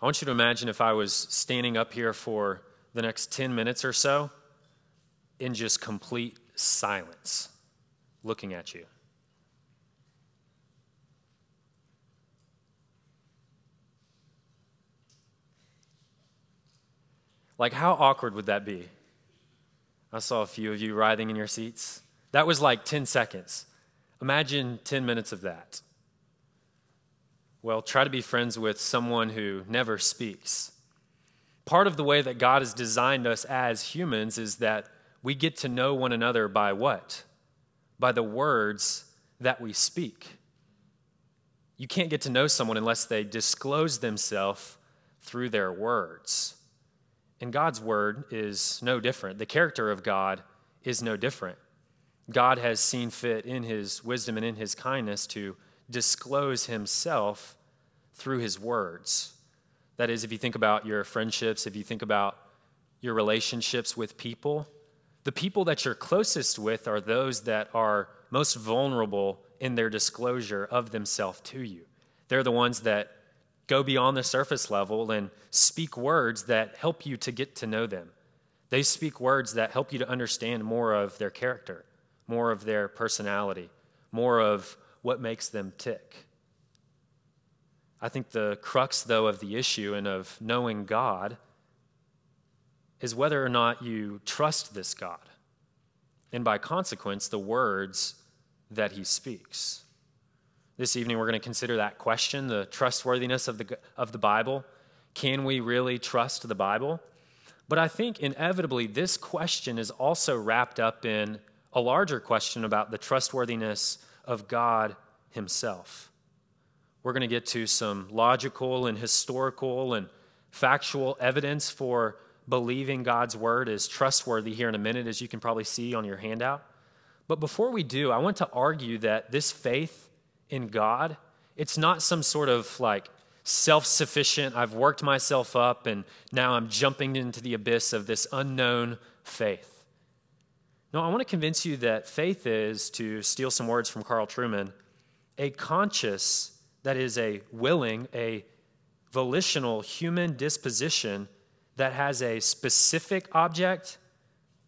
I want you to imagine if I was standing up here for the next 10 minutes or so in just complete silence, looking at you. Like, how awkward would that be? I saw a few of you writhing in your seats. That was like 10 seconds. Imagine 10 minutes of that. Well, try to be friends with someone who never speaks. Part of the way that God has designed us as humans is that we get to know one another by what? By the words that we speak. You can't get to know someone unless they disclose themselves through their words. And God's word is no different. The character of God is no different. God has seen fit in his wisdom and in his kindness to disclose himself through his words. That is, if you think about your friendships, if you think about your relationships with people, the people that you're closest with are those that are most vulnerable in their disclosure of themselves to you. They're the ones that go beyond the surface level and speak words that help you to get to know them. They speak words that help you to understand more of their character, more of their personality, more of what makes them tick. I think the crux, though, of the issue and of knowing God is whether or not you trust this God, and by consequence, the words that he speaks. This evening, we're going to consider that question the trustworthiness of the, of the Bible. Can we really trust the Bible? But I think inevitably, this question is also wrapped up in a larger question about the trustworthiness of God Himself. We're going to get to some logical and historical and factual evidence for believing God's word is trustworthy here in a minute, as you can probably see on your handout. But before we do, I want to argue that this faith in God, it's not some sort of like self sufficient, I've worked myself up and now I'm jumping into the abyss of this unknown faith. No, I want to convince you that faith is, to steal some words from Carl Trueman, a conscious, that is, a willing, a volitional human disposition that has a specific object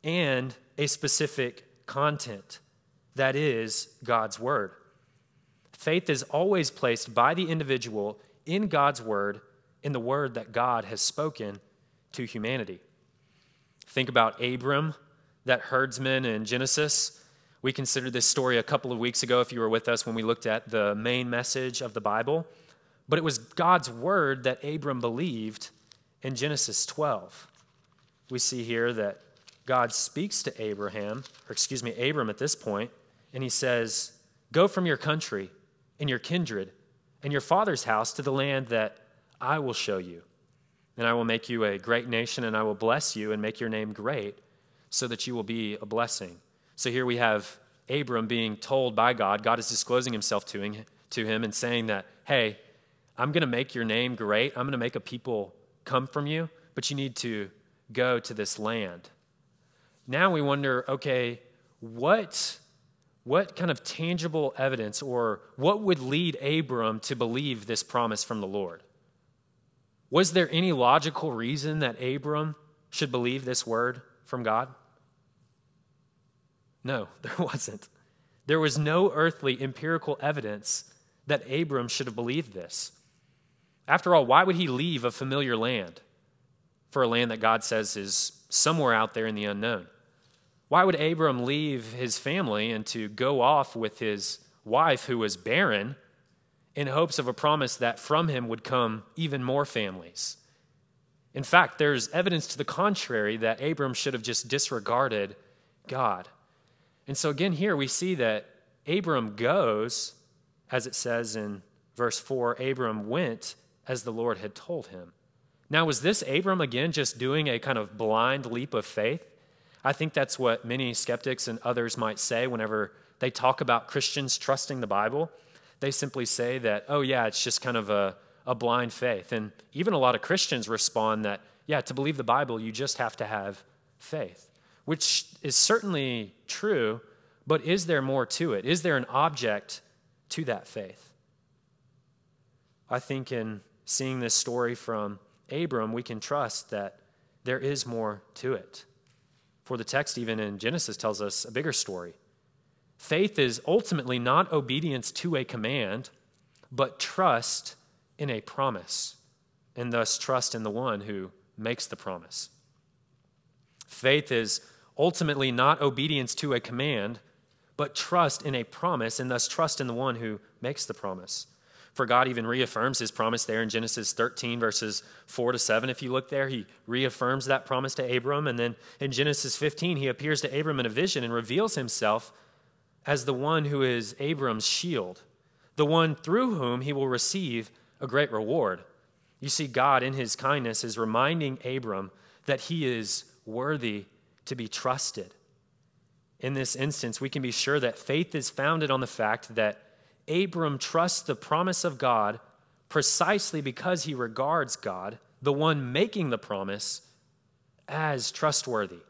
and a specific content. That is God's Word. Faith is always placed by the individual in God's word, in the word that God has spoken to humanity. Think about Abram, that herdsman in Genesis. We considered this story a couple of weeks ago, if you were with us when we looked at the main message of the Bible. But it was God's word that Abram believed in Genesis 12. We see here that God speaks to Abraham, or excuse me, Abram at this point, and he says, Go from your country and your kindred and your father's house to the land that I will show you. And I will make you a great nation, and I will bless you and make your name great, so that you will be a blessing. So here we have Abram being told by God, God is disclosing himself to him, to him and saying that, hey, I'm going to make your name great. I'm going to make a people come from you, but you need to go to this land. Now we wonder okay, what what kind of tangible evidence or what would lead Abram to believe this promise from the Lord? Was there any logical reason that Abram should believe this word from God? No, there wasn't. There was no earthly empirical evidence that Abram should have believed this. After all, why would he leave a familiar land for a land that God says is somewhere out there in the unknown? Why would Abram leave his family and to go off with his wife who was barren in hopes of a promise that from him would come even more families? In fact, there's evidence to the contrary that Abram should have just disregarded God. And so, again, here we see that Abram goes, as it says in verse 4 Abram went as the Lord had told him. Now, was this Abram again just doing a kind of blind leap of faith? I think that's what many skeptics and others might say whenever they talk about Christians trusting the Bible. They simply say that, oh, yeah, it's just kind of a, a blind faith. And even a lot of Christians respond that, yeah, to believe the Bible, you just have to have faith, which is certainly true, but is there more to it? Is there an object to that faith? I think in seeing this story from Abram, we can trust that there is more to it. For the text, even in Genesis, tells us a bigger story. Faith is ultimately not obedience to a command, but trust in a promise, and thus trust in the one who makes the promise. Faith is ultimately not obedience to a command, but trust in a promise, and thus trust in the one who makes the promise. For God even reaffirms his promise there in Genesis 13, verses 4 to 7. If you look there, he reaffirms that promise to Abram. And then in Genesis 15, he appears to Abram in a vision and reveals himself as the one who is Abram's shield, the one through whom he will receive a great reward. You see, God, in his kindness, is reminding Abram that he is worthy to be trusted. In this instance, we can be sure that faith is founded on the fact that Abram trusts the promise of God precisely because he regards God, the one making the promise, as trustworthy.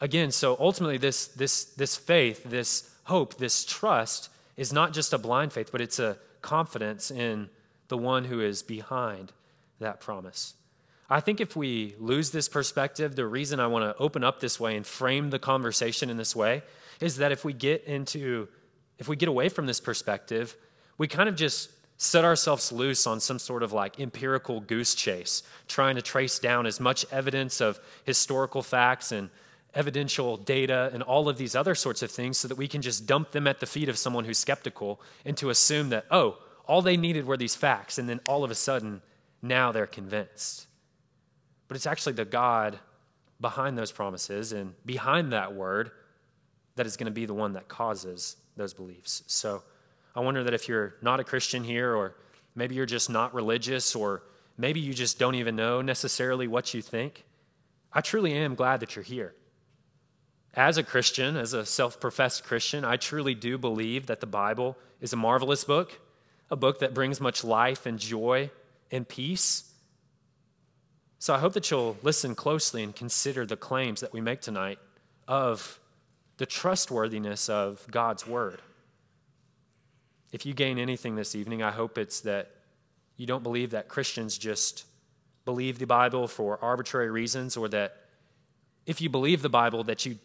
Again, so ultimately, this, this, this faith, this hope, this trust is not just a blind faith, but it's a confidence in the one who is behind that promise. I think if we lose this perspective, the reason I want to open up this way and frame the conversation in this way is that if we get into if we get away from this perspective, we kind of just set ourselves loose on some sort of like empirical goose chase, trying to trace down as much evidence of historical facts and evidential data and all of these other sorts of things so that we can just dump them at the feet of someone who's skeptical and to assume that, oh, all they needed were these facts, and then all of a sudden, now they're convinced. But it's actually the God behind those promises and behind that word that is going to be the one that causes those beliefs. So I wonder that if you're not a Christian here, or maybe you're just not religious, or maybe you just don't even know necessarily what you think, I truly am glad that you're here. As a Christian, as a self professed Christian, I truly do believe that the Bible is a marvelous book, a book that brings much life and joy and peace. So I hope that you'll listen closely and consider the claims that we make tonight of the trustworthiness of God's word. If you gain anything this evening, I hope it's that you don't believe that Christians just believe the Bible for arbitrary reasons, or that if you believe the Bible, that you,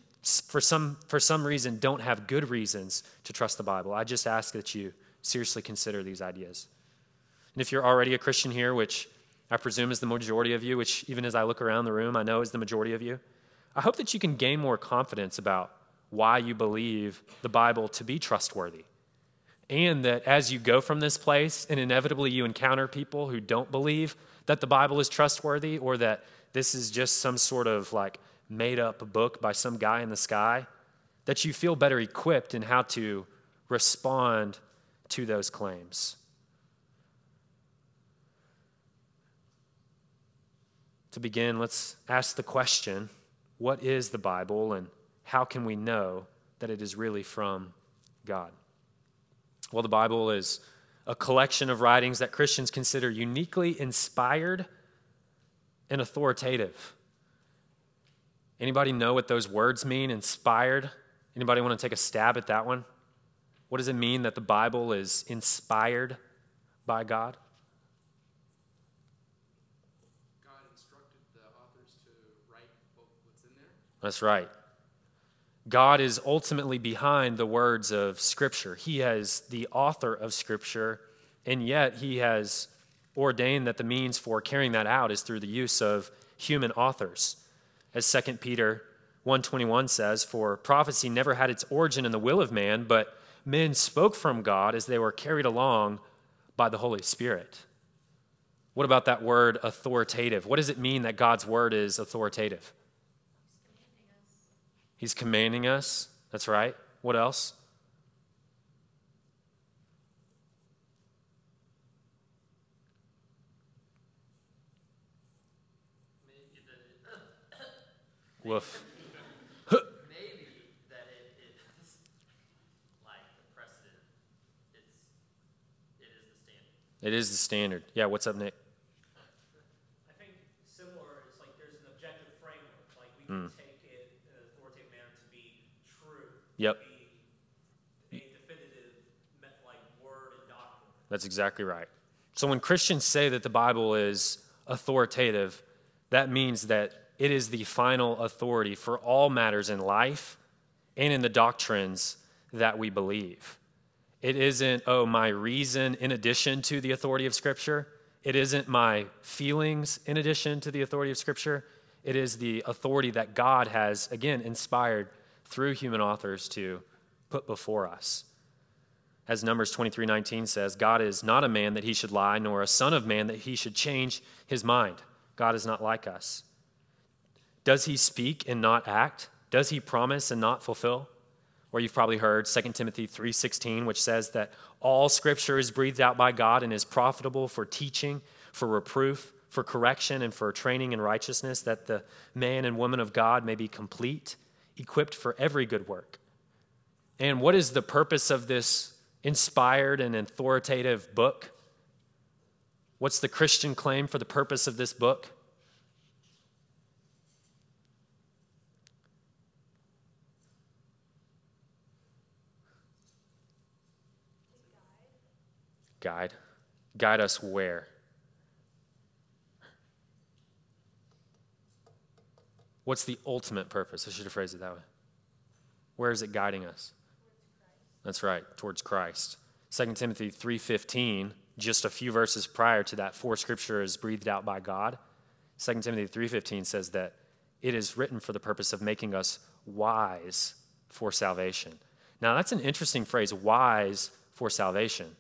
for some, for some reason, don't have good reasons to trust the Bible. I just ask that you seriously consider these ideas. And if you're already a Christian here, which I presume is the majority of you, which even as I look around the room, I know is the majority of you, I hope that you can gain more confidence about why you believe the Bible to be trustworthy. And that as you go from this place and inevitably you encounter people who don't believe that the Bible is trustworthy or that this is just some sort of like made up book by some guy in the sky, that you feel better equipped in how to respond to those claims. To begin, let's ask the question what is the Bible and how can we know that it is really from God? Well, the Bible is a collection of writings that Christians consider uniquely inspired and authoritative. Anybody know what those words mean, inspired? Anybody want to take a stab at that one? What does it mean that the Bible is inspired by God instructed the authors to write what's in there. That's right. God is ultimately behind the words of Scripture. He is the author of Scripture, and yet He has ordained that the means for carrying that out is through the use of human authors. As 2 Peter 1:21 says, "For prophecy never had its origin in the will of man, but men spoke from God as they were carried along by the Holy Spirit." What about that word authoritative? What does it mean that God's word is authoritative? He's commanding us. That's right. What else? Woof. Maybe that it is like the precedent. It's it is the standard. It is the standard. Yeah, what's up, Nick? I think similar, it's like there's an objective framework. Like we can hmm take it in an authoritative manner to be true. Yep. A definitive, like word and doctrine. That's exactly right. So when Christians say that the Bible is authoritative, that means that it is the final authority for all matters in life and in the doctrines that we believe. It isn't, oh, my reason in addition to the authority of Scripture. It isn't my feelings in addition to the authority of Scripture. It is the authority that God has, again, inspired through human authors to put before us. As Numbers 23 19 says, God is not a man that he should lie, nor a son of man that he should change his mind. God is not like us. Does he speak and not act? Does he promise and not fulfill? Or you've probably heard 2 Timothy 3:16 which says that all scripture is breathed out by God and is profitable for teaching, for reproof, for correction and for training in righteousness that the man and woman of God may be complete, equipped for every good work. And what is the purpose of this inspired and authoritative book? What's the Christian claim for the purpose of this book? Guide. Guide us where? What's the ultimate purpose? I should have phrased it that way. Where is it guiding us? That's right, towards Christ. 2 Timothy 3:15, just a few verses prior to that, for scripture is breathed out by God. 2 Timothy 3:15 says that it is written for the purpose of making us wise for salvation. Now, that's an interesting phrase, wise for salvation.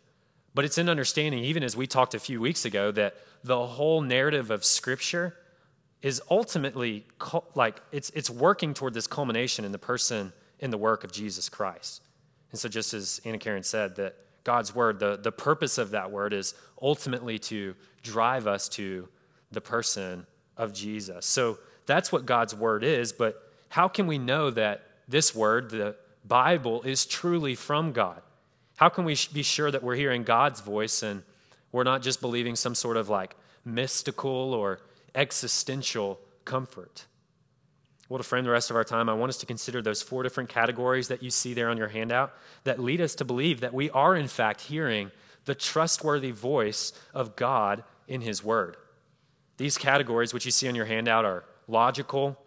But it's in understanding, even as we talked a few weeks ago, that the whole narrative of Scripture is ultimately like it's, it's working toward this culmination in the person, in the work of Jesus Christ. And so, just as Anna Karen said, that God's word, the, the purpose of that word is ultimately to drive us to the person of Jesus. So, that's what God's word is. But how can we know that this word, the Bible, is truly from God? How can we be sure that we're hearing God's voice and we're not just believing some sort of like mystical or existential comfort? Well, to frame the rest of our time, I want us to consider those four different categories that you see there on your handout that lead us to believe that we are, in fact, hearing the trustworthy voice of God in His Word. These categories, which you see on your handout, are logical,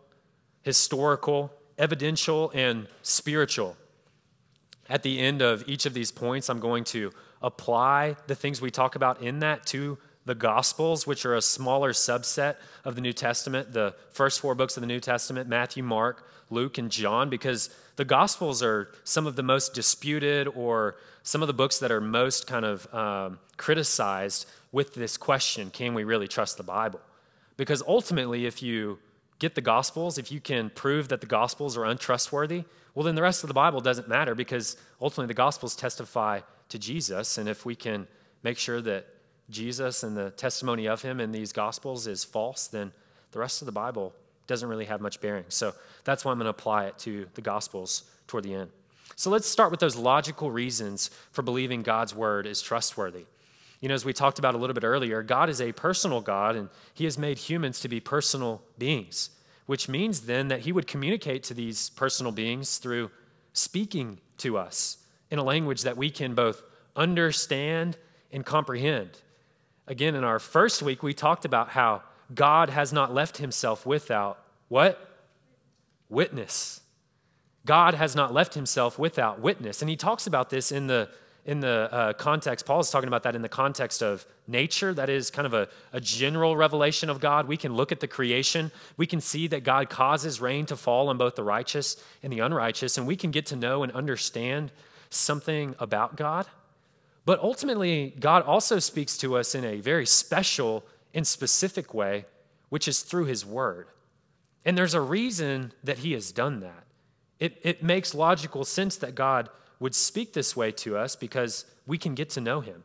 historical, evidential, and spiritual. At the end of each of these points, I'm going to apply the things we talk about in that to the Gospels, which are a smaller subset of the New Testament, the first four books of the New Testament Matthew, Mark, Luke, and John, because the Gospels are some of the most disputed or some of the books that are most kind of um, criticized with this question can we really trust the Bible? Because ultimately, if you get the Gospels, if you can prove that the Gospels are untrustworthy, well, then the rest of the Bible doesn't matter because ultimately the Gospels testify to Jesus. And if we can make sure that Jesus and the testimony of him in these Gospels is false, then the rest of the Bible doesn't really have much bearing. So that's why I'm going to apply it to the Gospels toward the end. So let's start with those logical reasons for believing God's word is trustworthy. You know, as we talked about a little bit earlier, God is a personal God and he has made humans to be personal beings, which means then that he would communicate to these personal beings through speaking to us in a language that we can both understand and comprehend. Again, in our first week, we talked about how God has not left himself without what? Witness. God has not left himself without witness. And he talks about this in the in the uh, context, Paul is talking about that in the context of nature. That is kind of a, a general revelation of God. We can look at the creation. We can see that God causes rain to fall on both the righteous and the unrighteous, and we can get to know and understand something about God. But ultimately, God also speaks to us in a very special and specific way, which is through His Word. And there's a reason that He has done that. It, it makes logical sense that God would speak this way to us because we can get to know Him.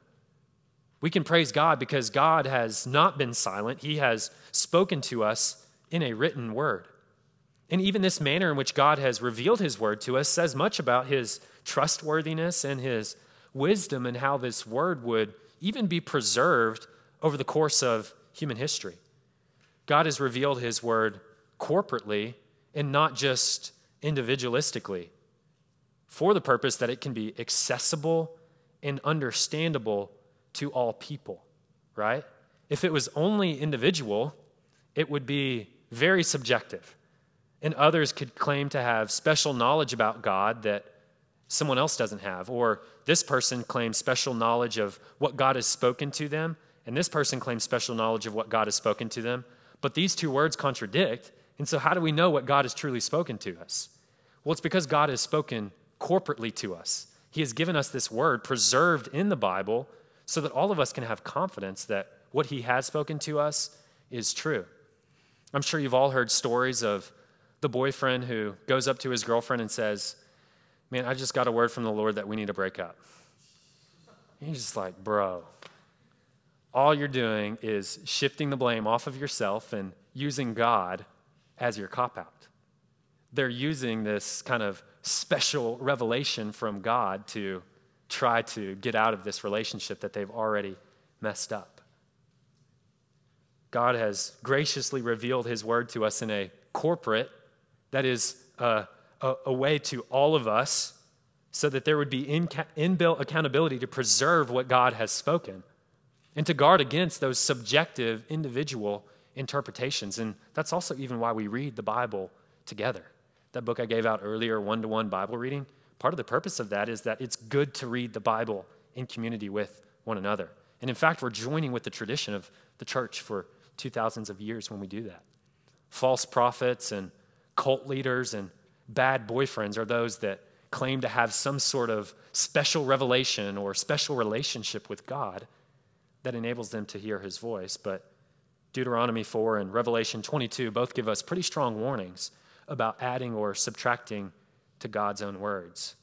We can praise God because God has not been silent, He has spoken to us in a written word. And even this manner in which God has revealed His word to us says much about His trustworthiness and His wisdom in how this word would even be preserved over the course of human history. God has revealed his word corporately and not just individualistically for the purpose that it can be accessible and understandable to all people. right? If it was only individual, it would be very subjective. And others could claim to have special knowledge about God that someone else doesn't have. Or this person claims special knowledge of what God has spoken to them, and this person claims special knowledge of what God has spoken to them. But these two words contradict. And so, how do we know what God has truly spoken to us? Well, it's because God has spoken corporately to us. He has given us this word preserved in the Bible so that all of us can have confidence that what He has spoken to us is true. I'm sure you've all heard stories of the boyfriend who goes up to his girlfriend and says, Man, I just got a word from the Lord that we need to break up. He's just like, Bro, all you're doing is shifting the blame off of yourself and using God as your cop out. They're using this kind of special revelation from God to try to get out of this relationship that they've already messed up. God has graciously revealed his word to us in a corporate, that is, a, a, a way to all of us, so that there would be in, inbuilt accountability to preserve what God has spoken and to guard against those subjective individual interpretations. And that's also even why we read the Bible together. That book I gave out earlier, one to one Bible reading, part of the purpose of that is that it's good to read the Bible in community with one another. And in fact, we're joining with the tradition of the church for two thousands of years when we do that. False prophets and cult leaders and bad boyfriends are those that claim to have some sort of special revelation or special relationship with God that enables them to hear his voice. But Deuteronomy 4 and Revelation 22 both give us pretty strong warnings about adding or subtracting to God's own words.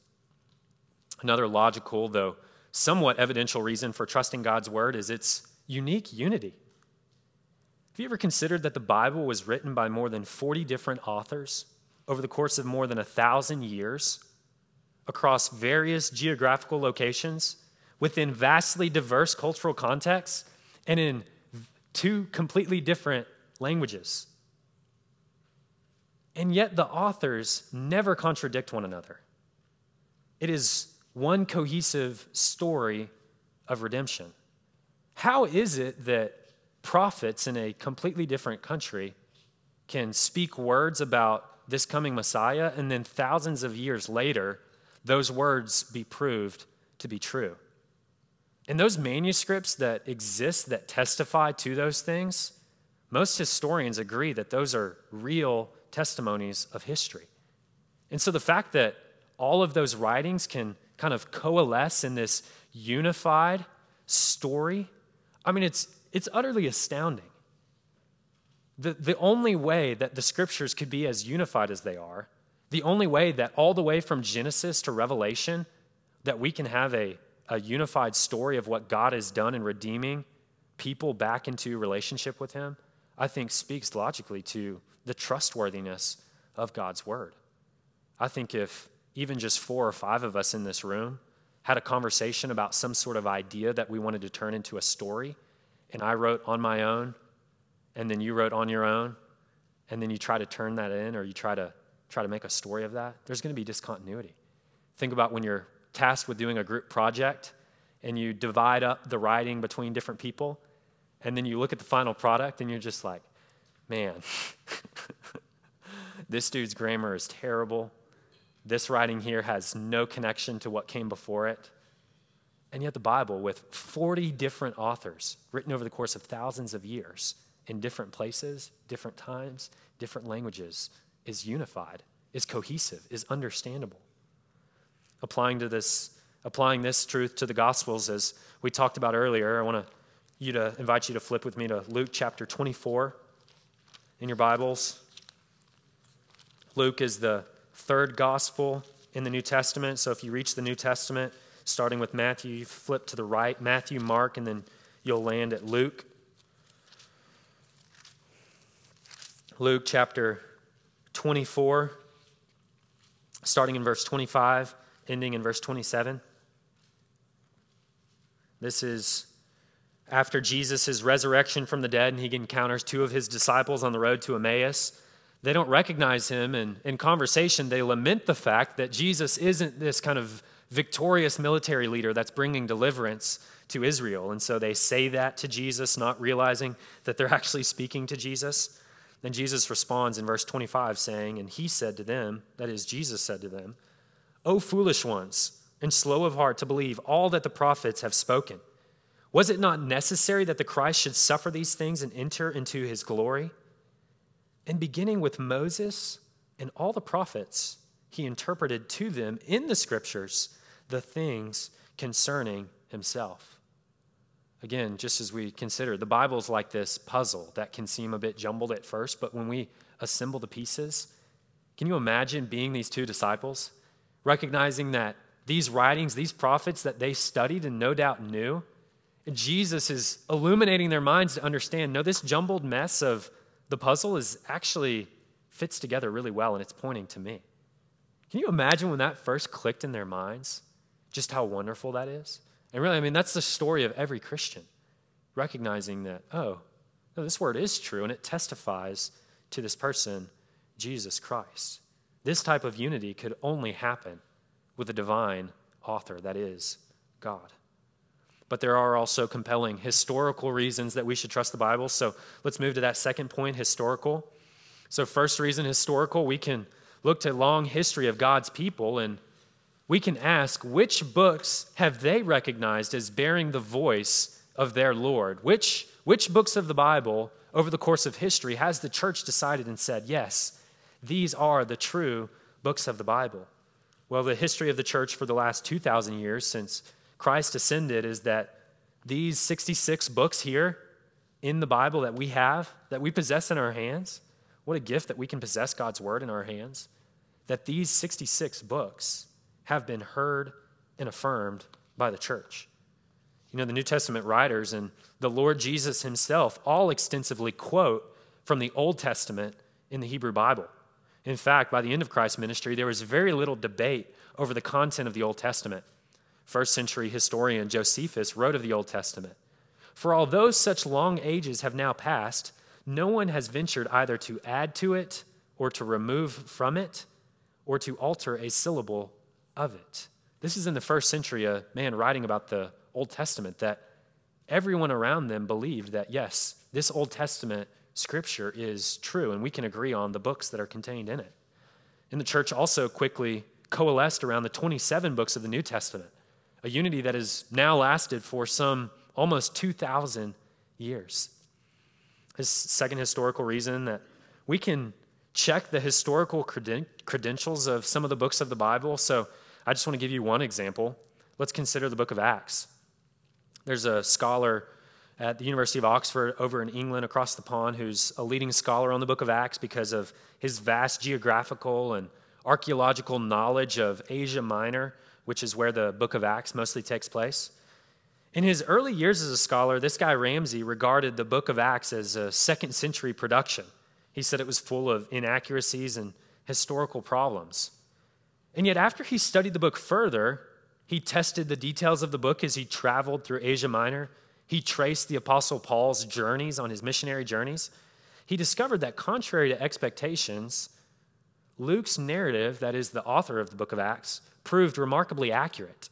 Another logical, though somewhat evidential reason for trusting God's word is its unique unity. Have you ever considered that the Bible was written by more than 40 different authors over the course of more than a thousand years across various geographical locations within vastly diverse cultural contexts and in two completely different languages? And yet the authors never contradict one another. It is one cohesive story of redemption. How is it that prophets in a completely different country can speak words about this coming Messiah, and then thousands of years later, those words be proved to be true. And those manuscripts that exist that testify to those things, most historians agree that those are real testimonies of history. And so the fact that all of those writings can kind of coalesce in this unified story, I mean, it's, it's utterly astounding. The, the only way that the scriptures could be as unified as they are, the only way that all the way from Genesis to Revelation, that we can have a, a unified story of what God has done in redeeming people back into relationship with Him, I think speaks logically to the trustworthiness of God's word. I think if even just four or five of us in this room had a conversation about some sort of idea that we wanted to turn into a story, and I wrote on my own, and then you wrote on your own, and then you try to turn that in or you try to try to make a story of that, there's going to be discontinuity. Think about when you're tasked with doing a group project and you divide up the writing between different people, and then you look at the final product and you're just like, man, this dude's grammar is terrible. This writing here has no connection to what came before it. And yet, the Bible, with 40 different authors written over the course of thousands of years in different places, different times, different languages, is unified, is cohesive, is understandable. Applying to this, applying this truth to the Gospels, as we talked about earlier, I want to you to invite you to flip with me to Luke chapter 24 in your Bibles. Luke is the third gospel in the New Testament. So if you reach the New Testament, starting with Matthew, you flip to the right, Matthew, Mark, and then you'll land at Luke. Luke chapter 24, starting in verse 25, ending in verse 27. This is after Jesus' resurrection from the dead, and he encounters two of his disciples on the road to Emmaus. They don't recognize him, and in conversation, they lament the fact that Jesus isn't this kind of victorious military leader that's bringing deliverance to Israel. And so they say that to Jesus, not realizing that they're actually speaking to Jesus. Then Jesus responds in verse 25, saying, And he said to them, that is, Jesus said to them, O foolish ones, and slow of heart to believe all that the prophets have spoken. Was it not necessary that the Christ should suffer these things and enter into his glory? And beginning with Moses and all the prophets, he interpreted to them in the scriptures the things concerning himself. Again, just as we consider, the Bible's like this puzzle that can seem a bit jumbled at first, but when we assemble the pieces, can you imagine being these two disciples, recognizing that these writings, these prophets that they studied and no doubt knew, Jesus is illuminating their minds to understand no, this jumbled mess of the puzzle is actually fits together really well and it's pointing to me. Can you imagine when that first clicked in their minds? Just how wonderful that is? And really, I mean, that's the story of every Christian, recognizing that, oh, no, this word is true and it testifies to this person, Jesus Christ. This type of unity could only happen with a divine author, that is, God. But there are also compelling historical reasons that we should trust the Bible. So let's move to that second point historical. So, first reason, historical, we can look to long history of God's people and we can ask which books have they recognized as bearing the voice of their Lord? Which, which books of the Bible over the course of history has the church decided and said, yes, these are the true books of the Bible? Well, the history of the church for the last 2,000 years since Christ ascended is that these 66 books here in the Bible that we have, that we possess in our hands, what a gift that we can possess God's word in our hands, that these 66 books have been heard and affirmed by the church. You know, the New Testament writers and the Lord Jesus himself all extensively quote from the Old Testament in the Hebrew Bible. In fact, by the end of Christ's ministry, there was very little debate over the content of the Old Testament. First century historian Josephus wrote of the Old Testament For although such long ages have now passed, no one has ventured either to add to it or to remove from it or to alter a syllable of it. This is in the first century, a man writing about the Old Testament that everyone around them believed that, yes, this Old Testament scripture is true, and we can agree on the books that are contained in it. And the church also quickly coalesced around the 27 books of the New Testament, a unity that has now lasted for some almost 2,000 years. His second historical reason that we can check the historical creden- credentials of some of the books of the Bible. So I just want to give you one example. Let's consider the book of Acts. There's a scholar at the University of Oxford over in England across the pond who's a leading scholar on the book of Acts because of his vast geographical and archaeological knowledge of Asia Minor, which is where the book of Acts mostly takes place. In his early years as a scholar, this guy Ramsay regarded the book of Acts as a second century production. He said it was full of inaccuracies and historical problems. And yet, after he studied the book further, he tested the details of the book as he traveled through Asia Minor. He traced the Apostle Paul's journeys on his missionary journeys. He discovered that, contrary to expectations, Luke's narrative, that is, the author of the book of Acts, proved remarkably accurate.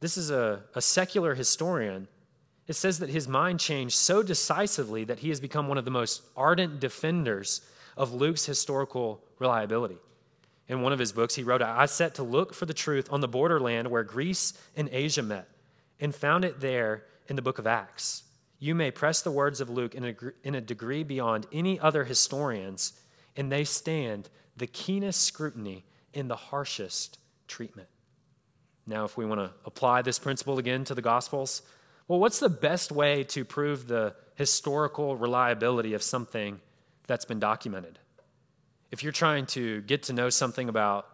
This is a, a secular historian. It says that his mind changed so decisively that he has become one of the most ardent defenders of Luke's historical reliability in one of his books, he wrote, I set to look for the truth on the borderland where Greece and Asia met, and found it there in the book of Acts. You may press the words of Luke in a, in a degree beyond any other historians, and they stand the keenest scrutiny in the harshest treatment. Now, if we want to apply this principle again to the Gospels, well, what's the best way to prove the historical reliability of something that's been documented? If you're trying to get to know something about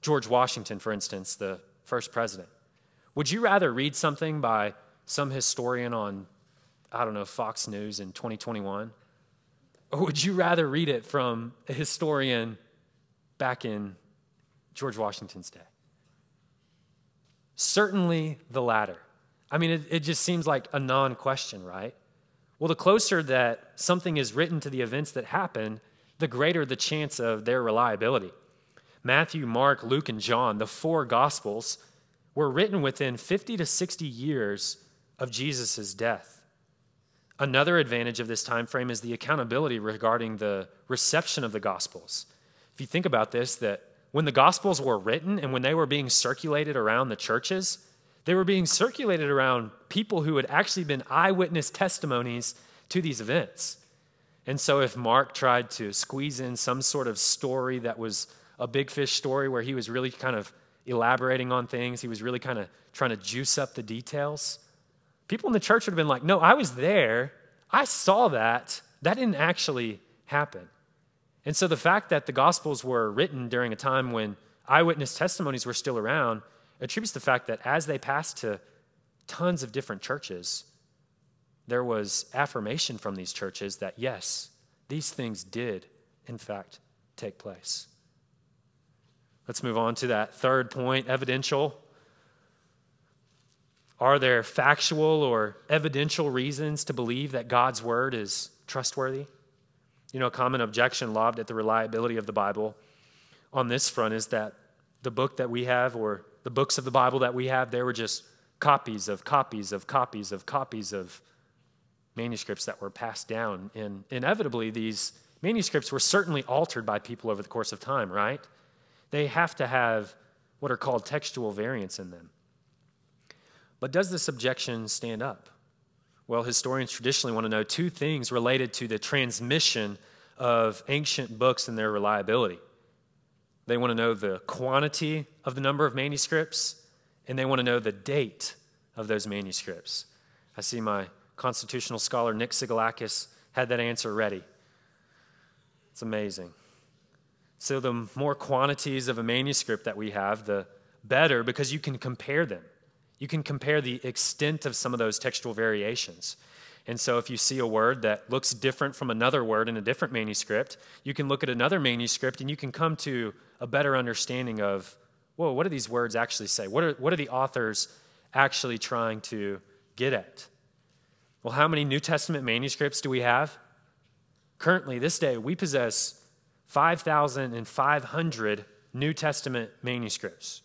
George Washington, for instance, the first president, would you rather read something by some historian on, I don't know, Fox News in 2021? Or would you rather read it from a historian back in George Washington's day? Certainly the latter. I mean, it, it just seems like a non question, right? Well, the closer that something is written to the events that happen, the greater the chance of their reliability. Matthew, Mark, Luke, and John, the four Gospels, were written within 50 to 60 years of Jesus' death. Another advantage of this time frame is the accountability regarding the reception of the Gospels. If you think about this, that when the Gospels were written and when they were being circulated around the churches, they were being circulated around people who had actually been eyewitness testimonies to these events. And so, if Mark tried to squeeze in some sort of story that was a big fish story where he was really kind of elaborating on things, he was really kind of trying to juice up the details, people in the church would have been like, No, I was there. I saw that. That didn't actually happen. And so, the fact that the Gospels were written during a time when eyewitness testimonies were still around attributes the fact that as they passed to tons of different churches, there was affirmation from these churches that yes, these things did, in fact, take place. Let's move on to that third point evidential. Are there factual or evidential reasons to believe that God's word is trustworthy? You know, a common objection lobbed at the reliability of the Bible on this front is that the book that we have, or the books of the Bible that we have, they were just copies of copies of copies of copies of manuscripts that were passed down. And inevitably, these manuscripts were certainly altered by people over the course of time, right? They have to have what are called textual variants in them. But does this objection stand up? Well, historians traditionally want to know two things related to the transmission of ancient books and their reliability. They want to know the quantity of the number of manuscripts, and they want to know the date of those manuscripts. I see my constitutional scholar Nick Sigalakis had that answer ready. It's amazing. So, the more quantities of a manuscript that we have, the better because you can compare them. You can compare the extent of some of those textual variations. And so, if you see a word that looks different from another word in a different manuscript, you can look at another manuscript and you can come to a better understanding of, whoa, what do these words actually say? What are, what are the authors actually trying to get at? Well, how many New Testament manuscripts do we have? Currently, this day, we possess 5,500 New Testament manuscripts.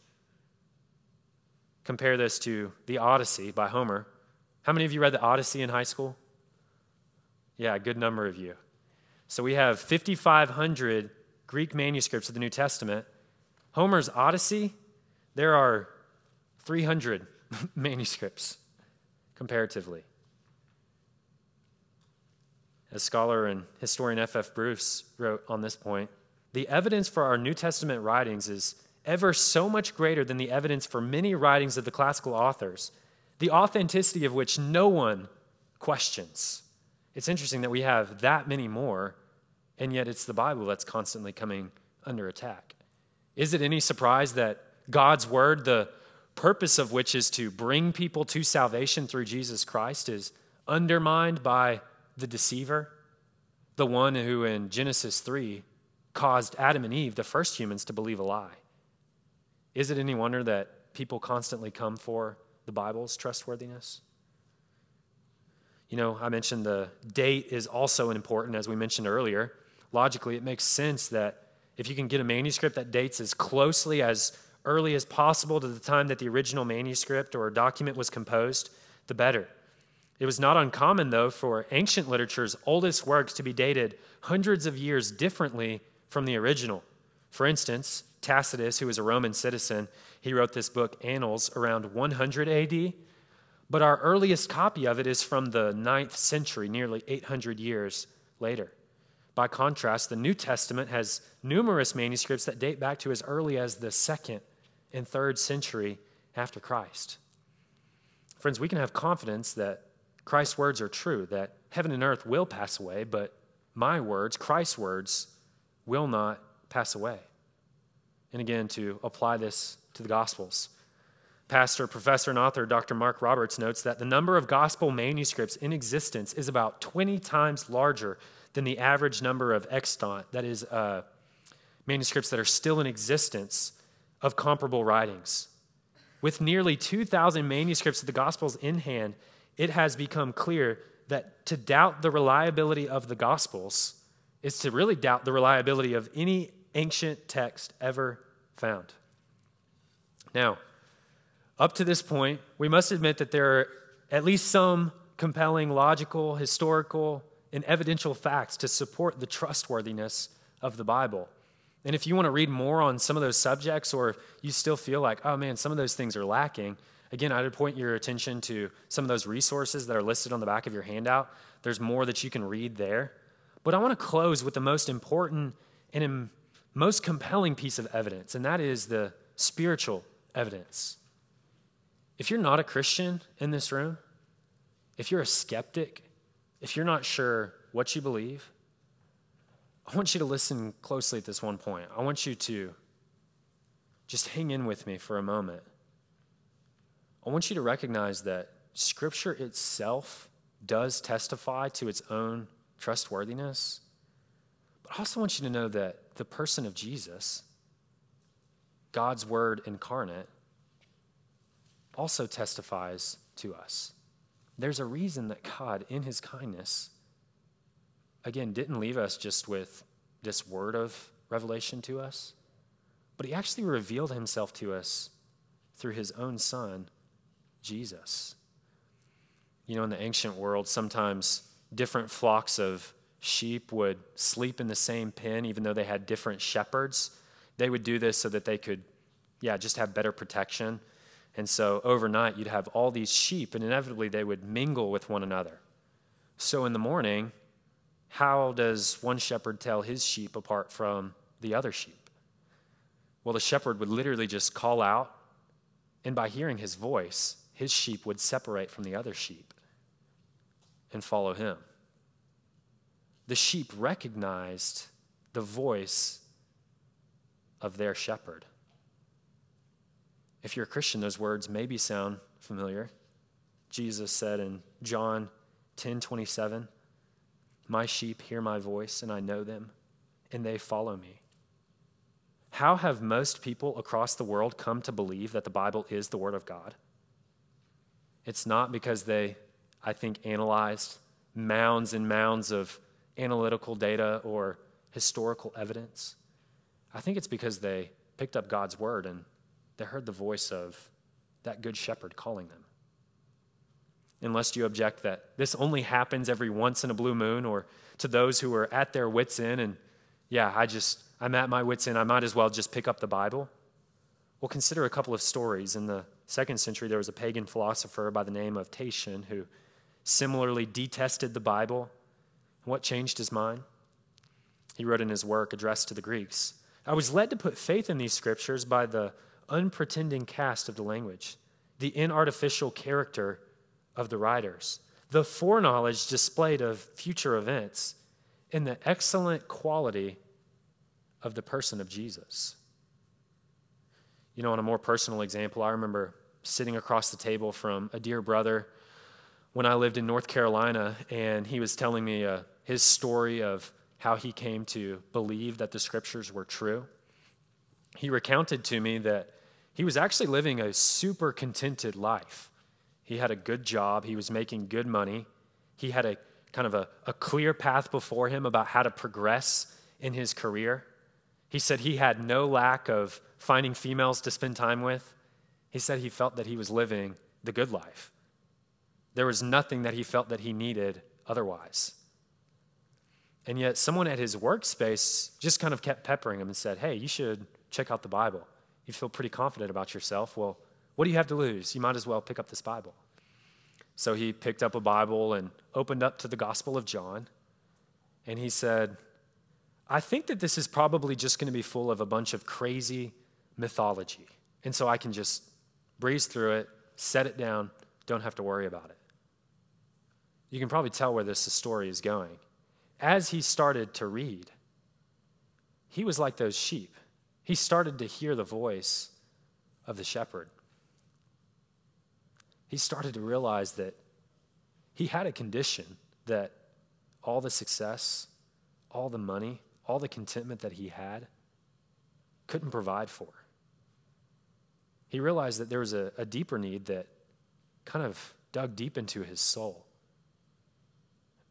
Compare this to the Odyssey by Homer. How many of you read the Odyssey in high school? Yeah, a good number of you. So we have 5,500 Greek manuscripts of the New Testament. Homer's Odyssey, there are 300 manuscripts comparatively. As scholar and historian F.F. Bruce wrote on this point, the evidence for our New Testament writings is ever so much greater than the evidence for many writings of the classical authors, the authenticity of which no one questions. It's interesting that we have that many more, and yet it's the Bible that's constantly coming under attack. Is it any surprise that God's word, the purpose of which is to bring people to salvation through Jesus Christ, is undermined by the deceiver, the one who in Genesis 3 caused Adam and Eve, the first humans, to believe a lie. Is it any wonder that people constantly come for the Bible's trustworthiness? You know, I mentioned the date is also important, as we mentioned earlier. Logically, it makes sense that if you can get a manuscript that dates as closely as early as possible to the time that the original manuscript or document was composed, the better. It was not uncommon, though, for ancient literature's oldest works to be dated hundreds of years differently from the original. For instance, Tacitus, who was a Roman citizen, he wrote this book, Annals, around 100 AD, but our earliest copy of it is from the 9th century, nearly 800 years later. By contrast, the New Testament has numerous manuscripts that date back to as early as the 2nd and 3rd century after Christ. Friends, we can have confidence that Christ's words are true, that heaven and earth will pass away, but my words, Christ's words, will not pass away. And again, to apply this to the Gospels. Pastor, professor, and author Dr. Mark Roberts notes that the number of gospel manuscripts in existence is about 20 times larger than the average number of extant, that is, uh, manuscripts that are still in existence of comparable writings. With nearly 2,000 manuscripts of the Gospels in hand, it has become clear that to doubt the reliability of the Gospels is to really doubt the reliability of any ancient text ever found. Now, up to this point, we must admit that there are at least some compelling, logical, historical, and evidential facts to support the trustworthiness of the Bible. And if you want to read more on some of those subjects, or you still feel like, oh man, some of those things are lacking, again, I would point your attention to some of those resources that are listed on the back of your handout. There's more that you can read there. But I want to close with the most important and most compelling piece of evidence, and that is the spiritual evidence. If you're not a Christian in this room, if you're a skeptic, if you're not sure what you believe, I want you to listen closely at this one point. I want you to just hang in with me for a moment. I want you to recognize that Scripture itself does testify to its own trustworthiness. I also want you to know that the person of Jesus, God's Word incarnate, also testifies to us. There's a reason that God, in His kindness, again, didn't leave us just with this word of revelation to us, but He actually revealed Himself to us through His own Son, Jesus. You know, in the ancient world, sometimes different flocks of sheep would sleep in the same pen, even though they had different shepherds. They would do this so that they could, yeah, just have better protection. And so overnight, you'd have all these sheep, and inevitably they would mingle with one another. So in the morning, how does one shepherd tell his sheep apart from the other sheep? Well, the shepherd would literally just call out, and by hearing his voice, his sheep would separate from the other sheep and follow him. The sheep recognized the voice of their shepherd. If you're a Christian, those words maybe sound familiar. Jesus said in John 10 27, My sheep hear my voice, and I know them, and they follow me. How have most people across the world come to believe that the Bible is the Word of God? It's not because they, I think, analyzed mounds and mounds of analytical data or historical evidence. I think it's because they picked up God's Word and they heard the voice of that good shepherd calling them. Unless you object that this only happens every once in a blue moon, or to those who are at their wits' end, and yeah, I just, I'm at my wits' end, I might as well just pick up the Bible. Well, consider a couple of stories. In the second century, there was a pagan philosopher by the name of Tatian who similarly detested the Bible. What changed his mind? He wrote in his work addressed to the Greeks I was led to put faith in these scriptures by the unpretending cast of the language, the inartificial character of the writers, the foreknowledge displayed of future events, and the excellent quality of the person of Jesus. You know, on a more personal example, I remember sitting across the table from a dear brother when I lived in North Carolina, and he was telling me uh, his story of how he came to believe that the scriptures were true he recounted to me that he was actually living a super contented life. He had a good job, he was making good money, he had a kind of a, a clear path before him about how to progress in his career. He said he had no lack of finding females to spend time with. He said he felt that he was living the good life. There was nothing that he felt that he needed otherwise. And yet, someone at his workspace just kind of kept peppering him and said, Hey, you should check out the Bible. You feel pretty confident about yourself. Well, what do you have to lose? You might as well pick up this Bible. So he picked up a Bible and opened up to the Gospel of John. And he said, I think that this is probably just going to be full of a bunch of crazy mythology. And so I can just breeze through it, set it down, don't have to worry about it. You can probably tell where this story is going. As he started to read, he was like those sheep he started to hear the voice of the shepherd. He started to realize that he had a condition that all the success, all the money, all the contentment that he had couldn't provide for. He realized that there was a, a deeper need that kind of dug deep into his soul.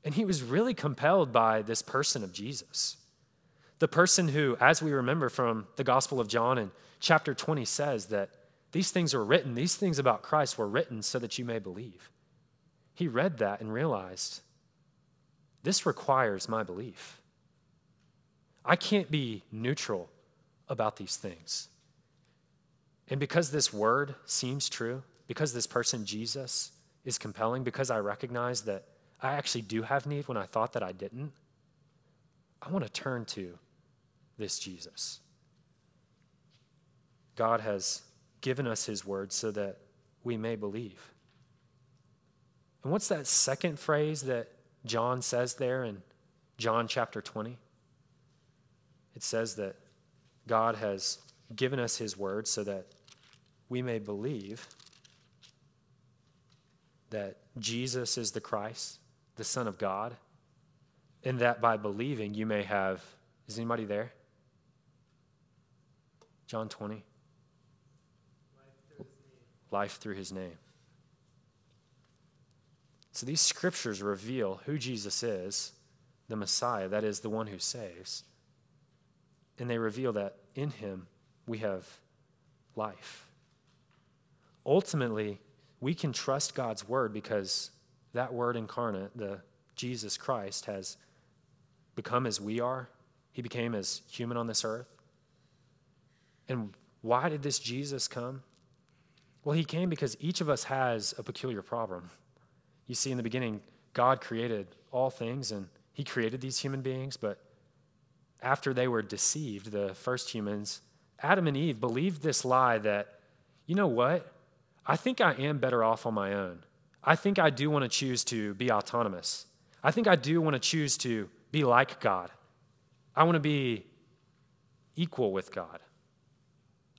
And he was really compelled by this person of Jesus. The person who, as we remember from the Gospel of John in chapter 20, says that these things were written, these things about Christ were written so that you may believe. he read that and realized this requires my belief. I can't be neutral about these things. And because this word seems true, because this person, Jesus, is compelling, because I recognize that I actually do have need when I thought that I didn't, I want to turn to this Jesus. God has given us his word so that we may believe. And what's that second phrase that John says there in John chapter 20? It says that God has given us his word so that we may believe that Jesus is the Christ, the Son of God, and that by believing you may have. Is anybody there? John 20. Life through his name. So these scriptures reveal who Jesus is, the Messiah, that is, the one who saves. And they reveal that in him we have life. Ultimately, we can trust God's word because that word incarnate, the Jesus Christ, has become as we are. He became as human on this earth. And why did this Jesus come? Well, he came because each of us has a peculiar problem. You see, in the beginning, God created all things and he created these human beings, but after they were deceived, the first humans, Adam and Eve believed this lie that, you know what? I think I am better off on my own. I think I do want to choose to be autonomous. I think I do want to choose to be like God. I want to be equal with God.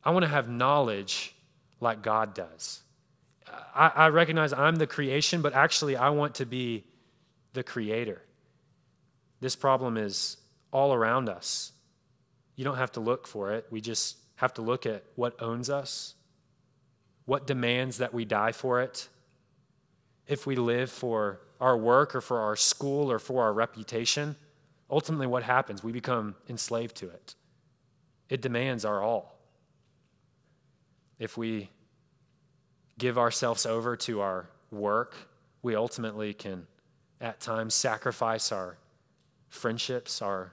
I want to have knowledge like God does. I, I, recognize I'm the creation, but actually, I want to be the creator. This problem is all around us. You don't have to look for it. We just have to look at what owns us, what demands that we die for it. If we live for our work or for our school or for our reputation, ultimately what happens? We become enslaved to it. It demands our all. If we give ourselves over to our work, we ultimately can at times sacrifice our friendships, our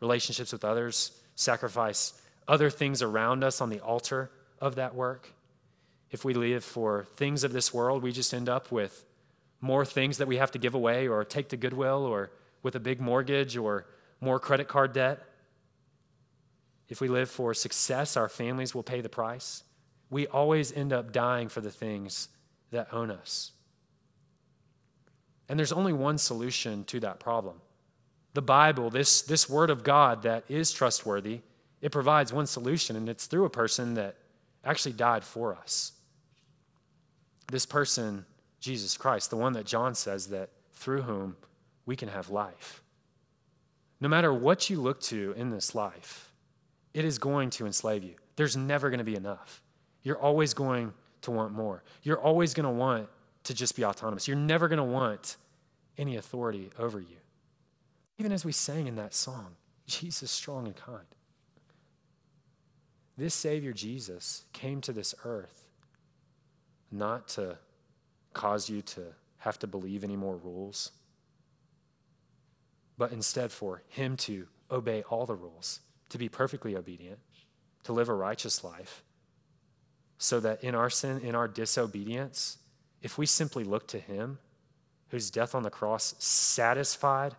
relationships with others, sacrifice other things around us on the altar of that work. If we live for things of this world, we just end up with more things that we have to give away or take to Goodwill or with a big mortgage or more credit card debt. If we live for success, our families will pay the price we always end up dying for the things that own us. And there's only one solution to that problem. The Bible, this, this word of God that is trustworthy, it provides one solution, and it's through a person that actually died for us. This person, Jesus Christ, the one that John says that through whom we can have life. No matter what you look to in this life, it is going to enslave you. There's never going to be enough. You're always going to want more. You're always going to want to just be autonomous. You're never going to want any authority over you. Even as we sang in that song, Jesus strong and kind. This Savior Jesus came to this earth not to cause you to have to believe any more rules, but instead for Him to obey all the rules, to be perfectly obedient, to live a righteous life, so that in our sin, in our disobedience, if we simply look to Him, whose death on the cross satisfied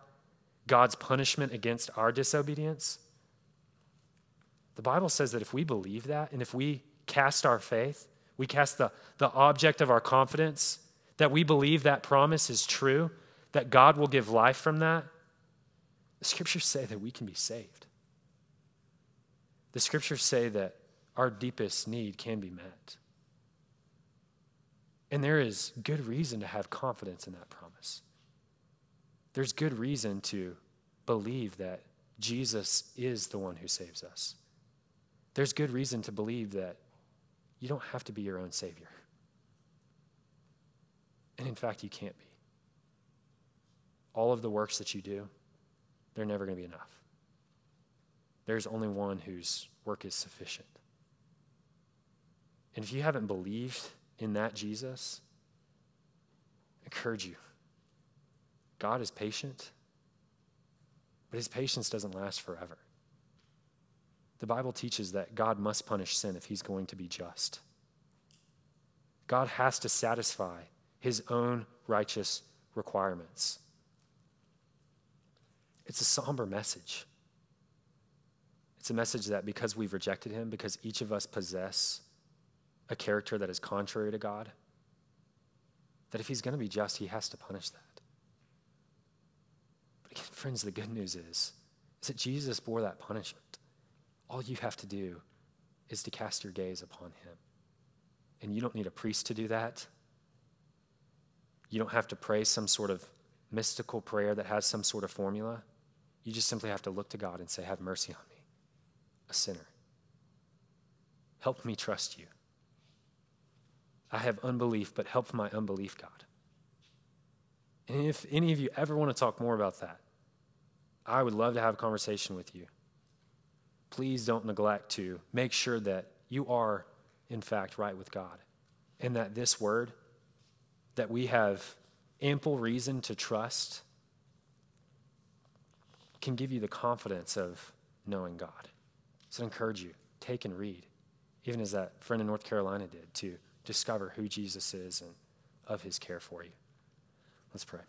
God's punishment against our disobedience, the Bible says that if we believe that and if we cast our faith, we cast the, the object of our confidence, that we believe that promise is true, that God will give life from that, the scriptures say that we can be saved. The scriptures say that our deepest need can be met. And there is good reason to have confidence in that promise. There's good reason to believe that Jesus is the one who saves us. There's good reason to believe that you don't have to be your own Savior. And in fact, you can't be. All of the works that you do, they're never going to be enough. There's only one whose work is sufficient. And if you haven't believed in that Jesus, I encourage you. God is patient, but his patience doesn't last forever. The Bible teaches that God must punish sin if he's going to be just. God has to satisfy his own righteous requirements. It's a somber message. It's a message that because we've rejected him, because each of us possess a character that is contrary to God, that if he's going to be just, he has to punish that. But again, friends, the good news is, is that Jesus bore that punishment. All you have to do is to cast your gaze upon him. And you don't need a priest to do that. You don't have to pray some sort of mystical prayer that has some sort of formula. You just simply have to look to God and say, Have mercy on me, a sinner. Help me trust you. I have unbelief, but help my unbelief, God. And if any of you ever want to talk more about that, I would love to have a conversation with you. Please don't neglect to make sure that you are, in fact, right with God and that this word that we have ample reason to trust can give you the confidence of knowing God. So I encourage you, take and read, even as that friend in North Carolina did, to discover who Jesus is and of his care for you. Let's pray.